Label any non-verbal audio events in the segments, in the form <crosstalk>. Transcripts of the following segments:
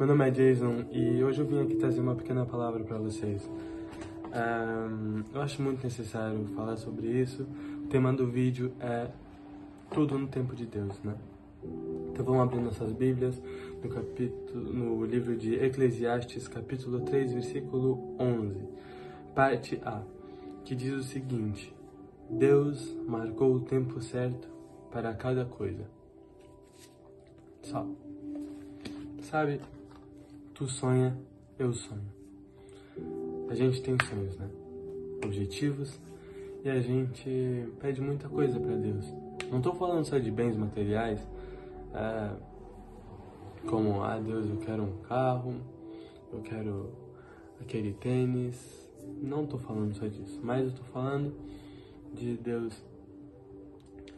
é Jason e hoje eu vim aqui trazer uma pequena palavra para vocês. Um, eu acho muito necessário falar sobre isso. O tema do vídeo é tudo no tempo de Deus, né? Então vamos abrir nossas Bíblias no capítulo, no livro de Eclesiastes, capítulo 3, versículo 11, parte A, que diz o seguinte: Deus marcou o tempo certo para cada coisa. Só. Sabe, tu sonha, eu sonho. A gente tem sonhos, né? Objetivos e a gente pede muita coisa para Deus. Não estou falando só de bens materiais, é, como, ah, Deus, eu quero um carro, eu quero aquele tênis. Não estou falando só disso, mas eu estou falando de Deus,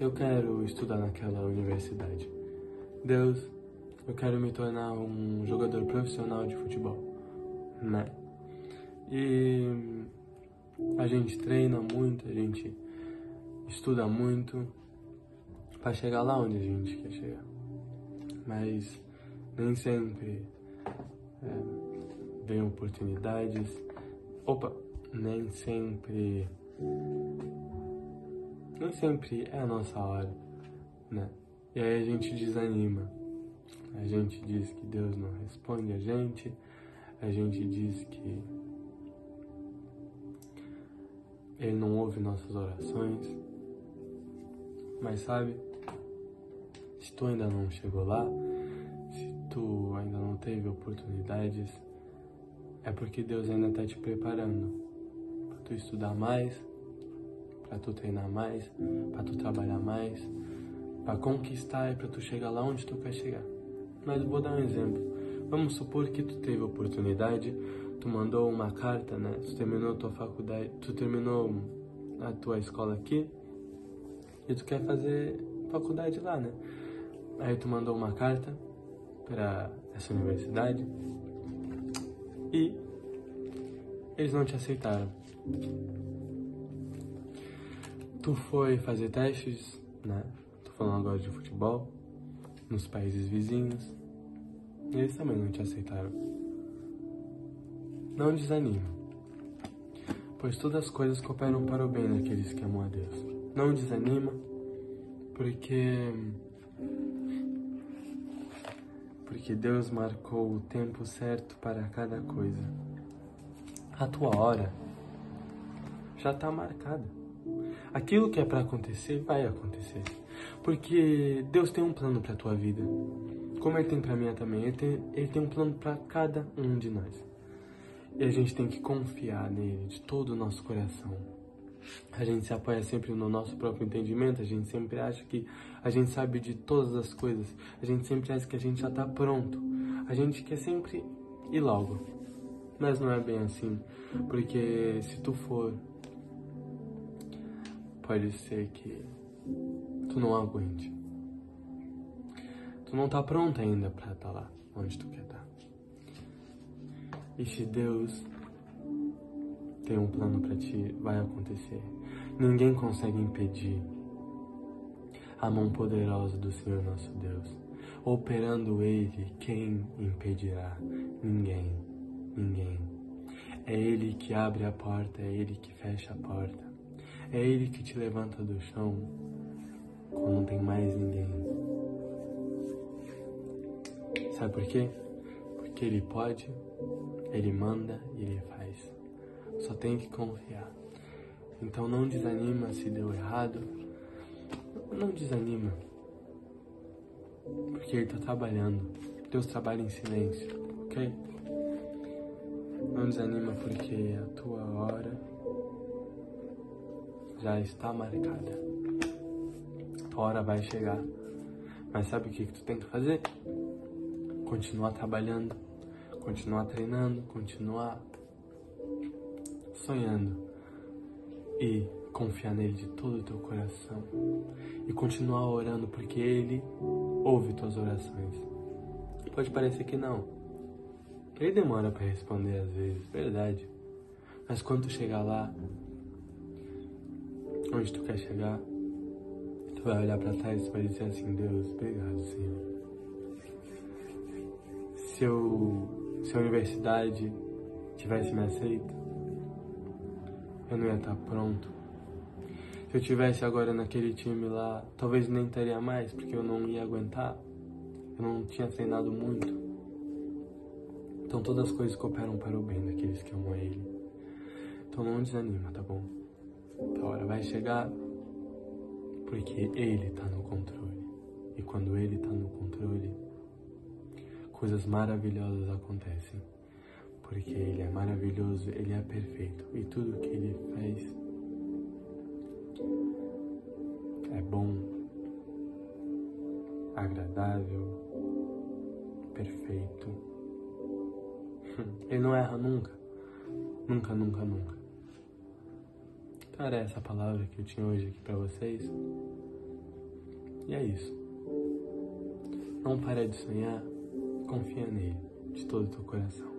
eu quero estudar naquela universidade. Deus, eu quero me tornar um jogador profissional de futebol, né? E a gente treina muito, a gente estuda muito para chegar lá onde a gente quer chegar. Mas nem sempre é, vem oportunidades. Opa, nem sempre. Nem sempre é a nossa hora, né? E aí a gente desanima. A gente diz que Deus não responde a gente, a gente diz que Ele não ouve nossas orações. Mas sabe, se tu ainda não chegou lá, se tu ainda não teve oportunidades, é porque Deus ainda está te preparando para tu estudar mais, para tu treinar mais, para tu trabalhar mais, para conquistar e para tu chegar lá onde tu quer chegar. Mas vou dar um exemplo. Vamos supor que tu teve oportunidade, tu mandou uma carta, né? Tu terminou tua faculdade, tu terminou a tua escola aqui e tu quer fazer faculdade lá, né? Aí tu mandou uma carta para essa universidade e eles não te aceitaram. Tu foi fazer testes, né? Tô falando agora de futebol nos países vizinhos. Eles também não te aceitaram. Não desanima, pois todas as coisas cooperam para o bem daqueles que amam a Deus. Não desanima, porque porque Deus marcou o tempo certo para cada coisa. A tua hora já está marcada. Aquilo que é para acontecer vai acontecer. Porque Deus tem um plano para a tua vida. Como Ele tem para mim também. Ele tem, ele tem um plano para cada um de nós. E a gente tem que confiar nele de todo o nosso coração. A gente se apoia sempre no nosso próprio entendimento, a gente sempre acha que a gente sabe de todas as coisas, a gente sempre acha que a gente já está pronto, a gente quer sempre ir logo. Mas não é bem assim, porque se tu for, pode ser que tu não aguente. Tu não tá pronto ainda para estar tá lá onde tu quer estar. Tá. E se Deus tem um plano para ti, vai acontecer. Ninguém consegue impedir a mão poderosa do Senhor nosso Deus. Operando Ele, quem impedirá? Ninguém, ninguém. É Ele que abre a porta, é Ele que fecha a porta. É Ele que te levanta do chão quando não tem mais ninguém. Sabe por quê? Porque Ele pode, Ele manda e Ele faz. Só tem que confiar. Então não desanima se deu errado. Não desanima. Porque Ele está trabalhando. Deus trabalha em silêncio, ok? Não desanima porque a tua hora já está marcada hora vai chegar. Mas sabe o que, que tu tem que fazer? Continuar trabalhando, continuar treinando, continuar sonhando e confiar nele de todo o teu coração e continuar orando porque ele ouve tuas orações. Pode parecer que não. Ele demora para responder às vezes, verdade. Mas quando tu chegar lá, onde tu quer chegar, Tu vai olhar para trás e vai dizer assim: Deus, obrigado, Senhor. Se eu se a universidade tivesse me aceito, eu não ia estar pronto. Se eu tivesse agora naquele time lá, talvez nem estaria mais, porque eu não ia aguentar. Eu não tinha treinado muito. Então todas as coisas cooperam para o bem daqueles que amam a Ele. Então não desanima, tá bom? A hora vai chegar, porque Ele está no controle. E quando Ele está no controle, coisas maravilhosas acontecem. Porque Ele é maravilhoso, Ele é perfeito. E tudo que Ele fez é bom, agradável, perfeito. <laughs> Ele não erra nunca. Nunca, nunca, nunca. Então era essa palavra que eu tinha hoje aqui para vocês. E é isso. Não pare de sonhar, confia nele de todo o teu coração.